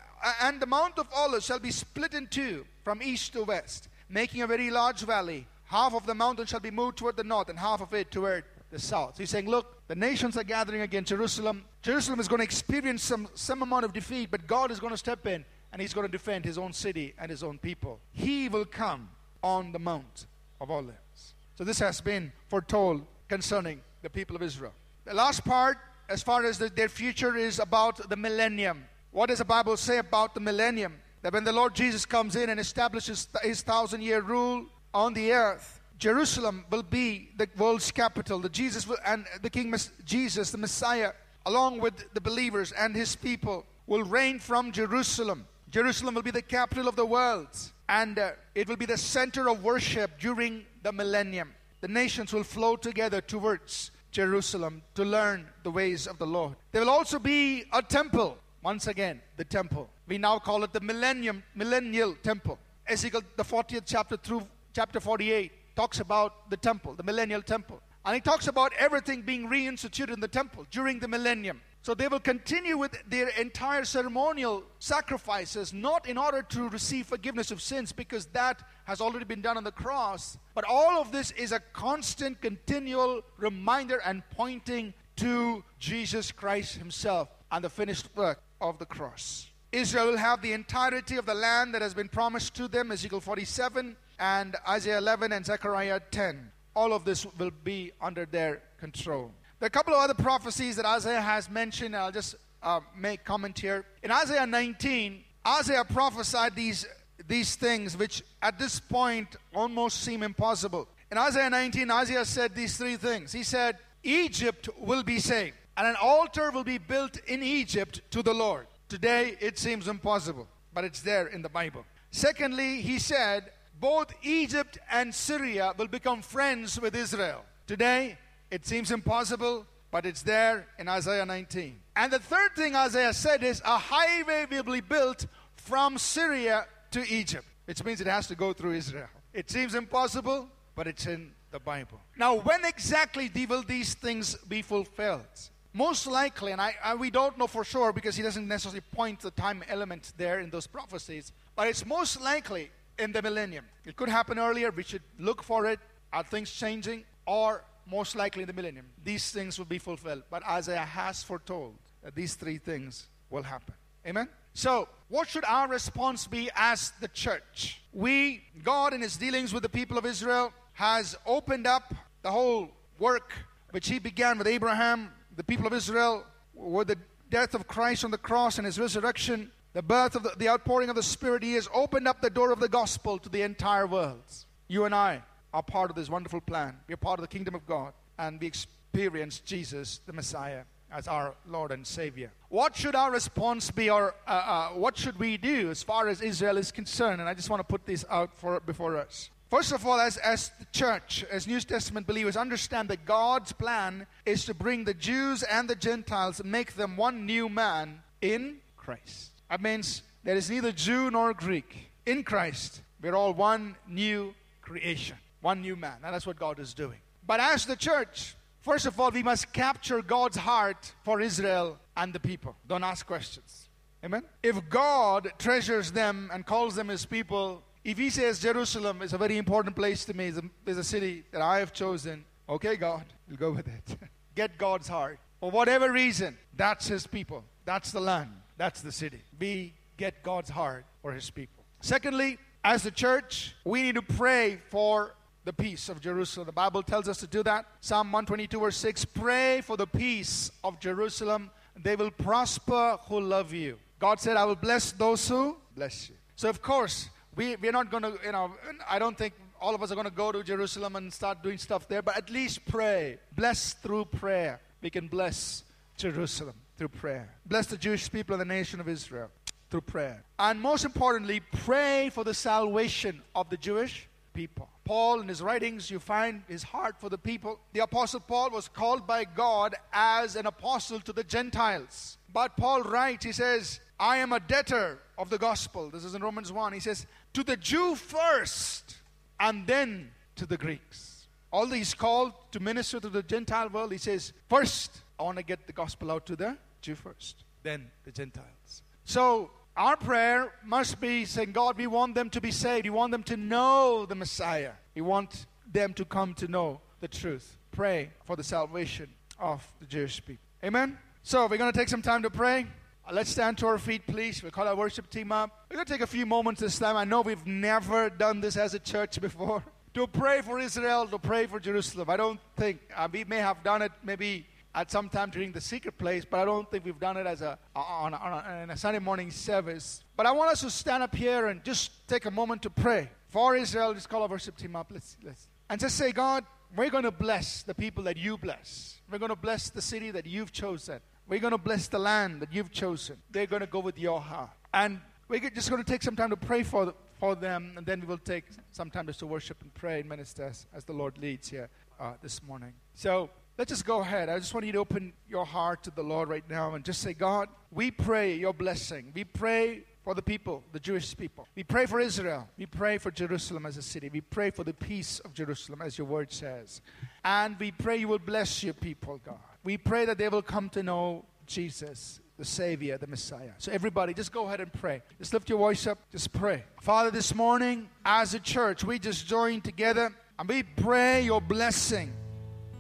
and the Mount of Olives shall be split in two from east to west, making a very large valley. Half of the mountain shall be moved toward the north, and half of it toward the south. So he's saying, Look, the nations are gathering against Jerusalem. Jerusalem is going to experience some, some amount of defeat, but God is going to step in and he's going to defend his own city and his own people. He will come on the Mount of Olives. So this has been foretold concerning the people of Israel. The last part, as far as the, their future, is about the millennium. What does the Bible say about the millennium? That when the Lord Jesus comes in and establishes his thousand year rule on the earth, Jerusalem will be the world's capital. The Jesus will, and the King Jesus, the Messiah, along with the believers and his people, will reign from Jerusalem. Jerusalem will be the capital of the world, and uh, it will be the center of worship during the millennium. The nations will flow together towards Jerusalem to learn the ways of the Lord. There will also be a temple once again, the temple. We now call it the millennium, millennial temple. Ezekiel, the 40th chapter through chapter 48, talks about the temple, the millennial temple. And he talks about everything being reinstituted in the temple during the millennium. So they will continue with their entire ceremonial sacrifices, not in order to receive forgiveness of sins, because that has already been done on the cross. But all of this is a constant, continual reminder and pointing to Jesus Christ Himself and the finished work of the cross. Israel will have the entirety of the land that has been promised to them, Ezekiel 47 and Isaiah 11 and Zechariah 10. All of this will be under their control. There are a couple of other prophecies that Isaiah has mentioned. I'll just uh, make comment here. In Isaiah 19, Isaiah prophesied these, these things which at this point almost seem impossible. In Isaiah 19, Isaiah said these three things. He said, Egypt will be saved, and an altar will be built in Egypt to the Lord. Today, it seems impossible, but it's there in the Bible. Secondly, he said, both Egypt and Syria will become friends with Israel. Today, it seems impossible, but it's there in Isaiah 19. And the third thing Isaiah said is a highway will be built from Syria to Egypt, which means it has to go through Israel. It seems impossible, but it's in the Bible. Now, when exactly will these things be fulfilled? Most likely, and I, I, we don't know for sure because he doesn't necessarily point the time element there in those prophecies, but it's most likely in the millennium. It could happen earlier. We should look for it. Are things changing? Or most likely in the millennium, these things will be fulfilled. But Isaiah has foretold that these three things will happen. Amen? So, what should our response be as the church? We, God, in His dealings with the people of Israel, has opened up the whole work which He began with Abraham, the people of Israel, with the death of Christ on the cross and His resurrection, the birth of the, the outpouring of the Spirit. He has opened up the door of the gospel to the entire world. You and I are part of this wonderful plan. We are part of the kingdom of God, and we experience Jesus, the Messiah, as our Lord and Savior. What should our response be, or uh, uh, what should we do as far as Israel is concerned? And I just want to put this out for, before us. First of all, as, as the church, as New Testament believers, understand that God's plan is to bring the Jews and the Gentiles, make them one new man in Christ. That means there is neither Jew nor Greek. In Christ, we're all one new creation one new man. And that's what God is doing. But as the church, first of all, we must capture God's heart for Israel and the people. Don't ask questions. Amen? If God treasures them and calls them his people, if he says Jerusalem is a very important place to me, is a city that I have chosen, okay, God, we'll go with it. Get God's heart. For whatever reason, that's his people. That's the land. That's the city. We get God's heart for his people. Secondly, as the church, we need to pray for the peace of Jerusalem. The Bible tells us to do that. Psalm 122, verse 6 Pray for the peace of Jerusalem. They will prosper who love you. God said, I will bless those who bless you. So, of course, we, we're not going to, you know, I don't think all of us are going to go to Jerusalem and start doing stuff there, but at least pray. Bless through prayer. We can bless Jerusalem through prayer. Bless the Jewish people and the nation of Israel through prayer. And most importantly, pray for the salvation of the Jewish people. Paul, in his writings, you find his heart for the people. The Apostle Paul was called by God as an apostle to the Gentiles. But Paul writes, he says, I am a debtor of the gospel. This is in Romans 1. He says, To the Jew first, and then to the Greeks. Although he's called to minister to the Gentile world, he says, First, I want to get the gospel out to the Jew first, then the Gentiles. So our prayer must be saying, God, we want them to be saved. We want them to know the Messiah. We want them to come to know the truth. Pray for the salvation of the Jewish people. Amen? So, we're going to take some time to pray. Let's stand to our feet, please. We'll call our worship team up. We're going to take a few moments this time. I know we've never done this as a church before. To pray for Israel, to pray for Jerusalem. I don't think, uh, we may have done it maybe at some time during the secret place, but I don't think we've done it as a on, on a, in a Sunday morning service. But I want us to stand up here and just take a moment to pray for Israel. Just call our worship team up. Let's let's and just say, God, we're going to bless the people that you bless. We're going to bless the city that you've chosen. We're going to bless the land that you've chosen. They're going to go with your heart. And we're just going to take some time to pray for, the, for them, and then we will take some time just to worship and pray and minister as, as the Lord leads here uh, this morning. So Let's just go ahead. I just want you to open your heart to the Lord right now and just say, God, we pray your blessing. We pray for the people, the Jewish people. We pray for Israel. We pray for Jerusalem as a city. We pray for the peace of Jerusalem, as your word says. And we pray you will bless your people, God. We pray that they will come to know Jesus, the Savior, the Messiah. So, everybody, just go ahead and pray. Just lift your voice up, just pray. Father, this morning, as a church, we just join together and we pray your blessing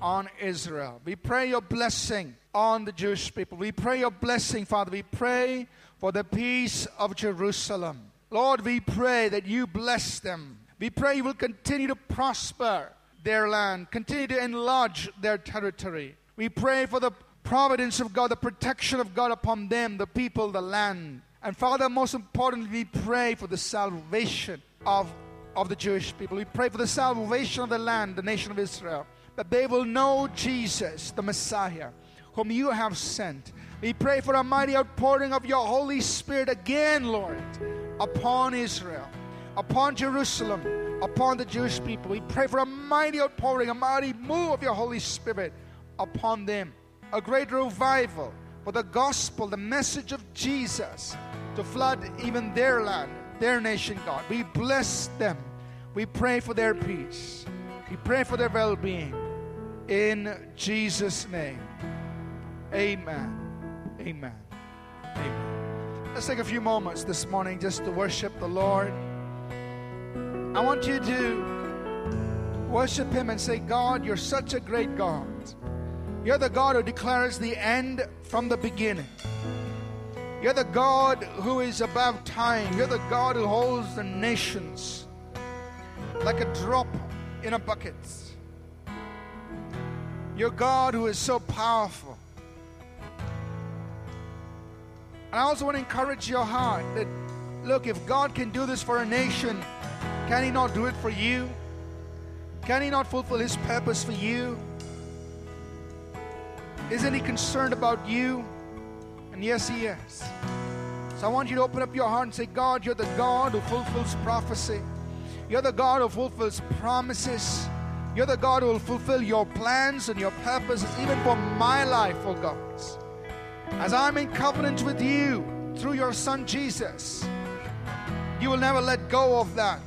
on Israel. We pray your blessing on the Jewish people. We pray your blessing, Father. We pray for the peace of Jerusalem. Lord, we pray that you bless them. We pray you will continue to prosper their land, continue to enlarge their territory. We pray for the providence of God, the protection of God upon them, the people, the land. And Father, most importantly, we pray for the salvation of, of the Jewish people. We pray for the salvation of the land, the nation of Israel, that they will know Jesus, the Messiah, whom you have sent. We pray for a mighty outpouring of your Holy Spirit again, Lord, upon Israel, upon Jerusalem, upon the Jewish people. We pray for a mighty outpouring, a mighty move of your Holy Spirit upon them. A great revival for the gospel, the message of Jesus to flood even their land, their nation, God. We bless them. We pray for their peace. We pray for their well being. In Jesus' name. Amen. Amen. Amen. Let's take a few moments this morning just to worship the Lord. I want you to worship Him and say, God, you're such a great God. You're the God who declares the end from the beginning. You're the God who is above time. You're the God who holds the nations like a drop in a bucket. You're God who is so powerful. And I also want to encourage your heart that, look, if God can do this for a nation, can He not do it for you? Can He not fulfill His purpose for you? Isn't He concerned about you? And yes, He is. So I want you to open up your heart and say, God, you're the God who fulfills prophecy. You're the God who fulfills promises. You're the God who will fulfill your plans and your purposes, even for my life, oh God. As I'm in covenant with you through your Son Jesus, you will never let go of that.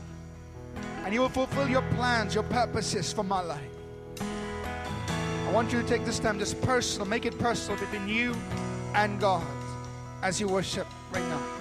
And you will fulfill your plans, your purposes for my life. I want you to take this time just personal, make it personal between you and God as you worship right now.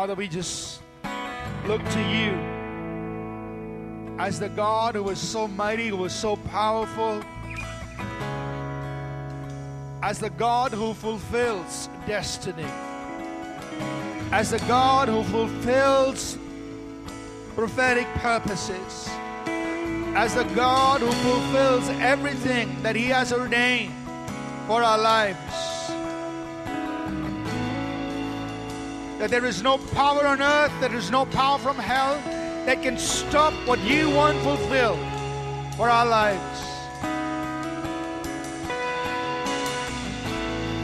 Father, we just look to you as the God who is so mighty, who is so powerful, as the God who fulfills destiny, as the God who fulfills prophetic purposes, as the God who fulfills everything that He has ordained for our lives. That there is no power on earth, there is no power from hell that can stop what you want fulfilled for our lives.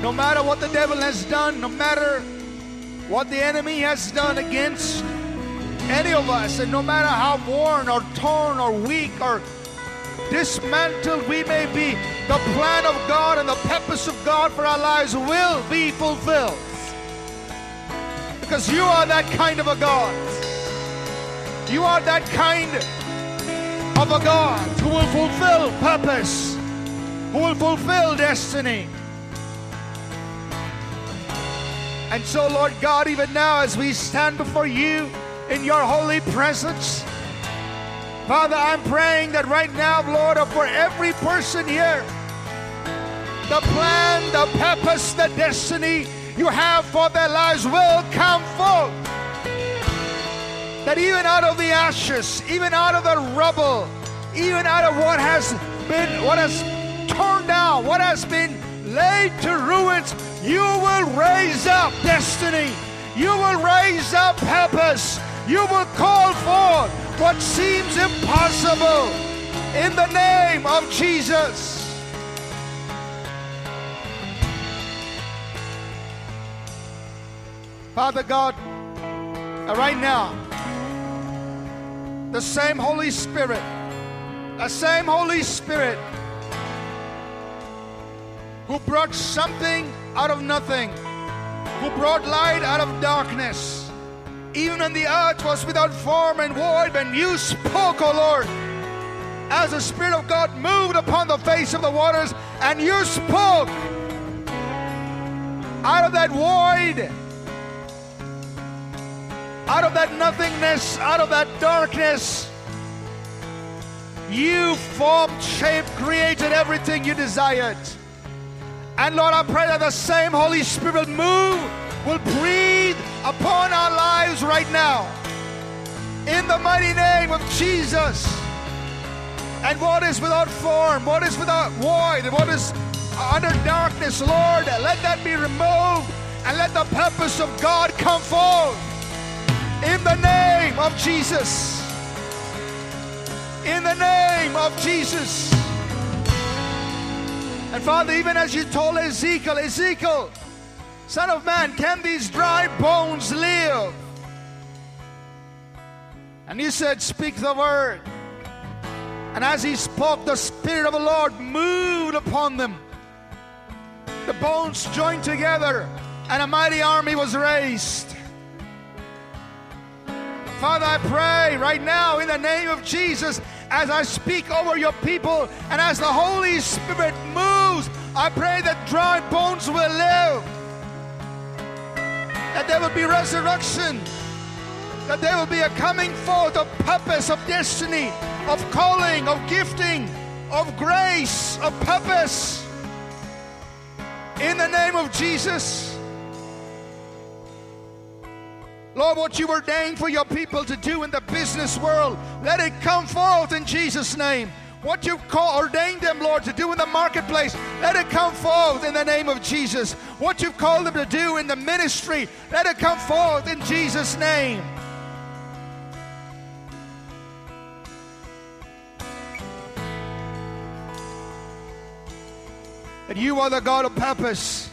No matter what the devil has done, no matter what the enemy has done against any of us, and no matter how worn or torn or weak or dismantled we may be, the plan of God and the purpose of God for our lives will be fulfilled. Because you are that kind of a God. You are that kind of a God who will fulfill purpose, who will fulfill destiny. And so, Lord God, even now as we stand before you in your holy presence, Father, I'm praying that right now, Lord, for every person here, the plan, the purpose, the destiny you have for their lives will come forth. That even out of the ashes, even out of the rubble, even out of what has been, what has torn down, what has been laid to ruins, you will raise up destiny. You will raise up purpose. You will call forth what seems impossible in the name of Jesus. Father God, uh, right now, the same Holy Spirit, the same Holy Spirit who brought something out of nothing, who brought light out of darkness, even when the earth was without form and void, when you spoke, O Lord, as the Spirit of God moved upon the face of the waters, and you spoke out of that void, out of that nothingness, out of that darkness. You formed, shaped, created everything you desired. And Lord, I pray that the same Holy Spirit move will breathe upon our lives right now. In the mighty name of Jesus. And what is without form, what is without void, what is under darkness, Lord, let that be removed and let the purpose of God come forth. In the name of Jesus. In the name of Jesus. And Father, even as you told Ezekiel, Ezekiel, Son of man, can these dry bones live? And you said, Speak the word. And as he spoke, the Spirit of the Lord moved upon them. The bones joined together, and a mighty army was raised. Father, I pray right now in the name of Jesus as I speak over your people and as the Holy Spirit moves, I pray that dry bones will live, that there will be resurrection, that there will be a coming forth of purpose, of destiny, of calling, of gifting, of grace, of purpose. In the name of Jesus. Lord, what you ordained for your people to do in the business world, let it come forth in Jesus' name. What you've called, ordained them, Lord, to do in the marketplace, let it come forth in the name of Jesus. What you've called them to do in the ministry, let it come forth in Jesus' name. That you are the God of purpose,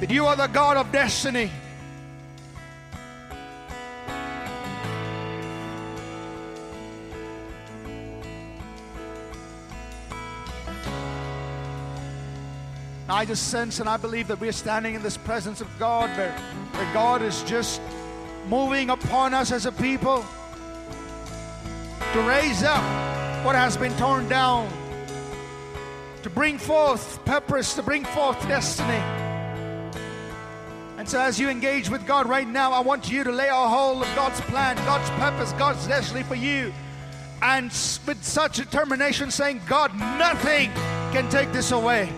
that you are the God of destiny. I just sense and I believe that we're standing in this presence of God where, where God is just moving upon us as a people to raise up what has been torn down, to bring forth purpose, to bring forth destiny. And And so, as you engage with God right now, I want you to lay a hold of God's plan, God's purpose, God's destiny for you. And with such determination, saying, God, nothing can take this away.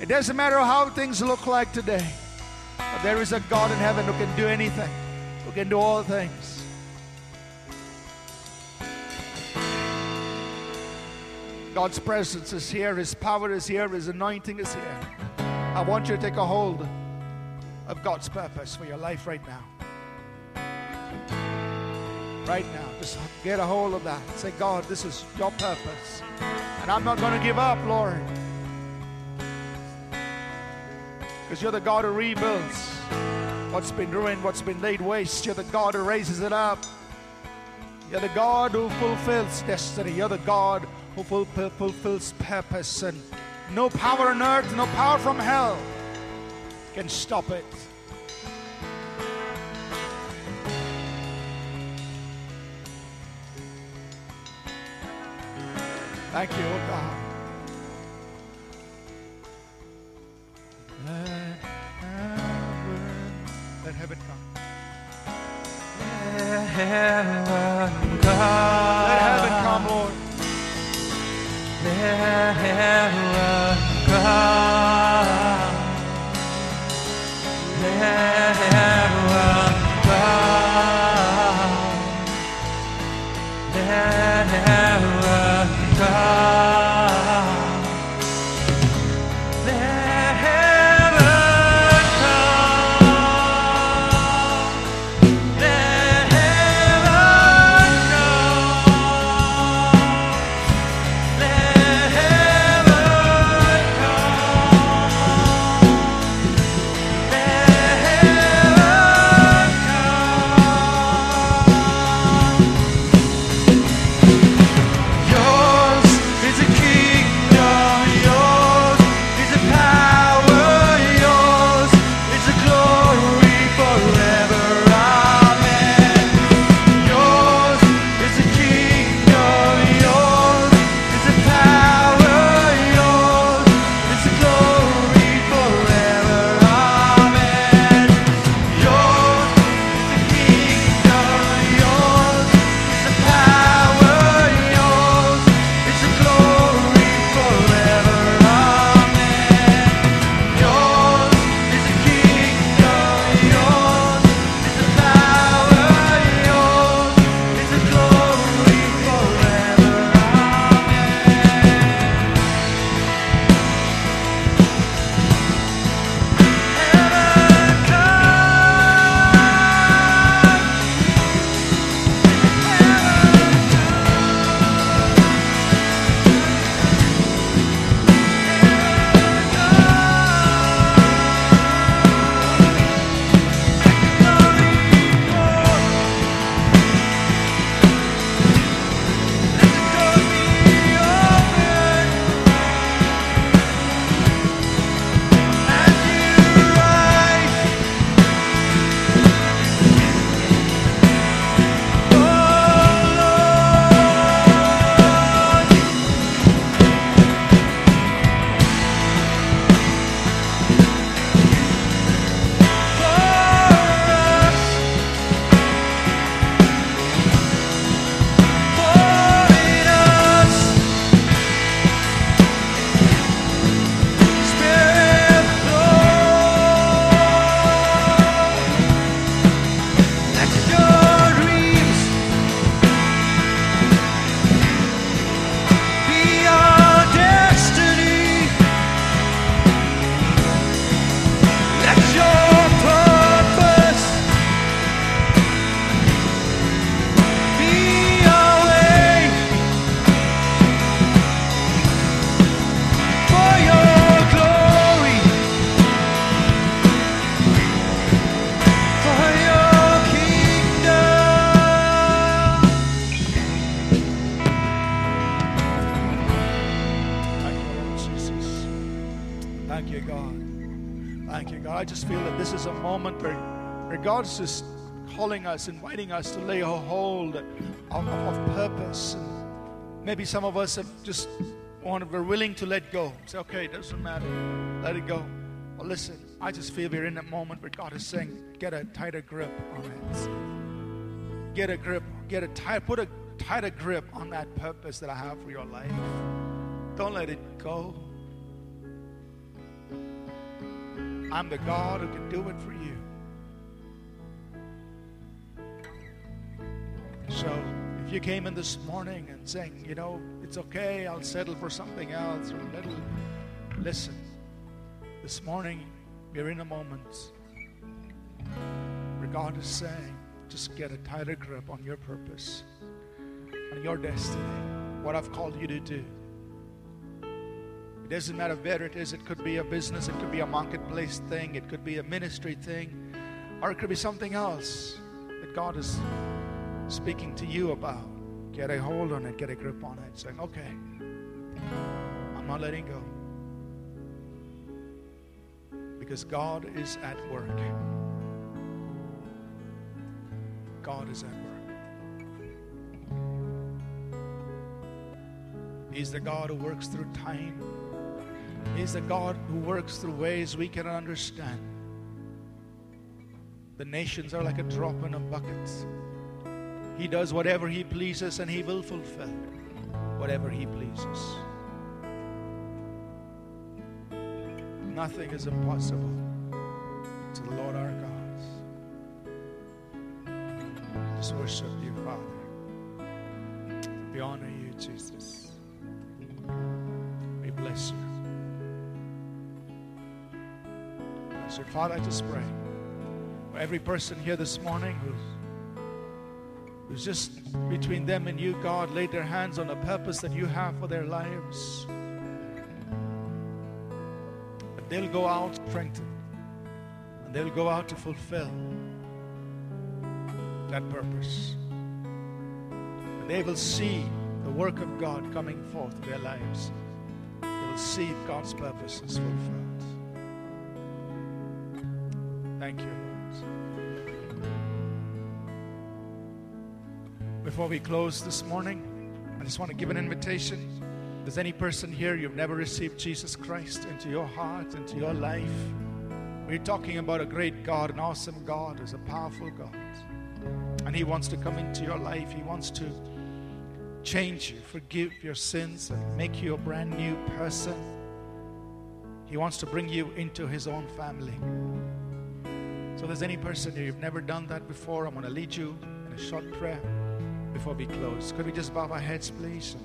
It doesn't matter how things look like today, but there is a God in heaven who can do anything, who can do all things. God's presence is here, His power is here, His anointing is here. I want you to take a hold of God's purpose for your life right now. Right now, just get a hold of that. Say, God, this is your purpose. And I'm not going to give up, Lord. Because you're the God who rebuilds what's been ruined, what's been laid waste. You're the God who raises it up. You're the God who fulfills destiny. You're the God who fulfill, fulfills purpose. And no power on earth, no power from hell can stop it. Thank you, oh God. Heaven Thank you, God. I just feel that this is a moment where, where God's just calling us, inviting us to lay a hold of, of, purpose. And maybe some of us have just wanted, we're willing to let go. Say, okay, it doesn't matter. Let it go. Well, listen, I just feel we're in a moment where God is saying, get a tighter grip on it. Get a grip, get a tight, put a tighter grip on that purpose that I have for your life. Don't let it go. I'm the God who can do it for you. So if you came in this morning and saying, you know, it's okay, I'll settle for something else or a little, listen. This morning, we're in a moment where God is saying, just get a tighter grip on your purpose, on your destiny, what I've called you to do. It doesn't matter where it is. It could be a business, it could be a marketplace thing, it could be a ministry thing, or it could be something else that God is speaking to you about. Get a hold on it, get a grip on it, saying, okay, I'm not letting go. Because God is at work. God is at work. He's the God who works through time. He's a God who works through ways we cannot understand. The nations are like a drop in a bucket. He does whatever He pleases and He will fulfill whatever He pleases. Nothing is impossible to the Lord our God. Just worship you, Father. We honor you, Jesus. We bless you. You. Father, I just pray for every person here this morning who's who's just between them and you, God, laid their hands on the purpose that you have for their lives. That they'll go out strengthened and they'll go out to fulfill that purpose. And they will see the work of God coming forth in their lives. They will see God's purpose is fulfilled. Thank you, Lord. Before we close this morning, I just want to give an invitation. If there's any person here you've never received Jesus Christ into your heart, into your life, we're talking about a great God, an awesome God, who's a powerful God. And He wants to come into your life. He wants to change you, forgive your sins, and make you a brand new person. He wants to bring you into His own family. So, if there's any person here you've never done that before, I'm going to lead you in a short prayer before we close. Could we just bow our heads, please?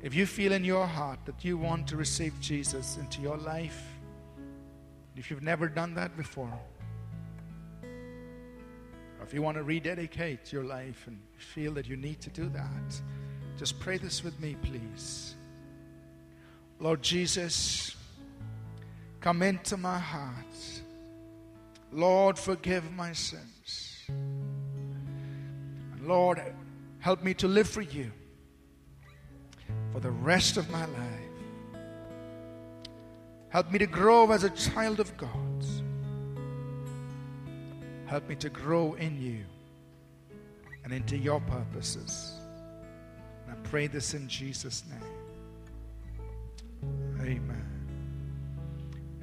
If you feel in your heart that you want to receive Jesus into your life, if you've never done that before, or if you want to rededicate your life and feel that you need to do that, just pray this with me, please. Lord Jesus, come into my heart. Lord, forgive my sins. Lord, help me to live for you for the rest of my life. Help me to grow as a child of God. Help me to grow in you and into your purposes. And I pray this in Jesus' name. Amen.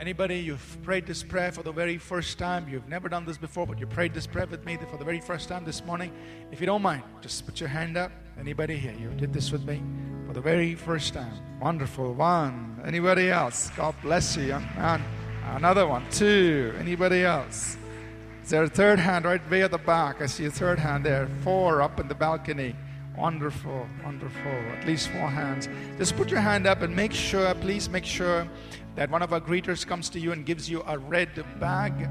Anybody, you've prayed this prayer for the very first time. You've never done this before, but you prayed this prayer with me for the very first time this morning. If you don't mind, just put your hand up. Anybody here? You did this with me for the very first time. Wonderful. One. Anybody else? God bless you, young man. Another one. Two. Anybody else? Is there a third hand right way at the back? I see a third hand there. Four up in the balcony. Wonderful, wonderful. At least four hands. Just put your hand up and make sure, please make sure that one of our greeters comes to you and gives you a red bag.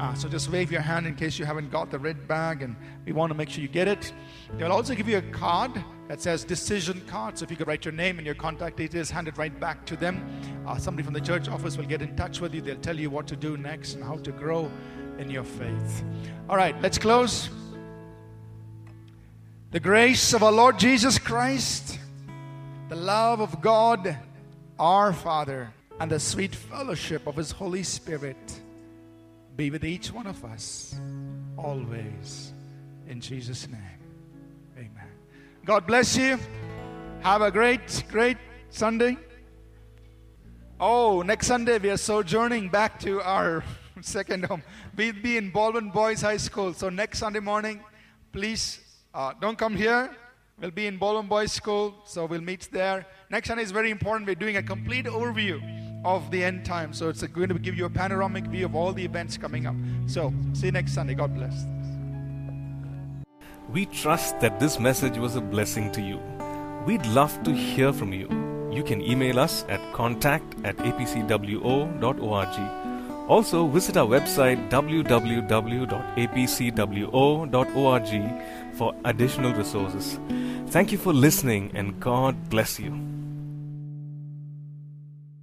Uh, so just wave your hand in case you haven't got the red bag, and we want to make sure you get it. They'll also give you a card that says decision card. So if you could write your name and your contact details, hand it right back to them. Uh, somebody from the church office will get in touch with you. They'll tell you what to do next and how to grow in your faith. All right, let's close. The grace of our Lord Jesus Christ, the love of God, our Father, and the sweet fellowship of His Holy Spirit be with each one of us always. In Jesus' name, amen. God bless you. Have a great, great Sunday. Oh, next Sunday we are sojourning back to our second home. We'll be in Baldwin Boys High School. So next Sunday morning, please uh, don't come here. We'll be in Baldwin Boys School, so we'll meet there. Next Sunday is very important. We're doing a complete overview of the end time. So it's going to give you a panoramic view of all the events coming up. So see you next Sunday. God bless. We trust that this message was a blessing to you. We'd love to hear from you. You can email us at contact at apcwo.org. Also, visit our website www.apcwo.org for additional resources. Thank you for listening and God bless you.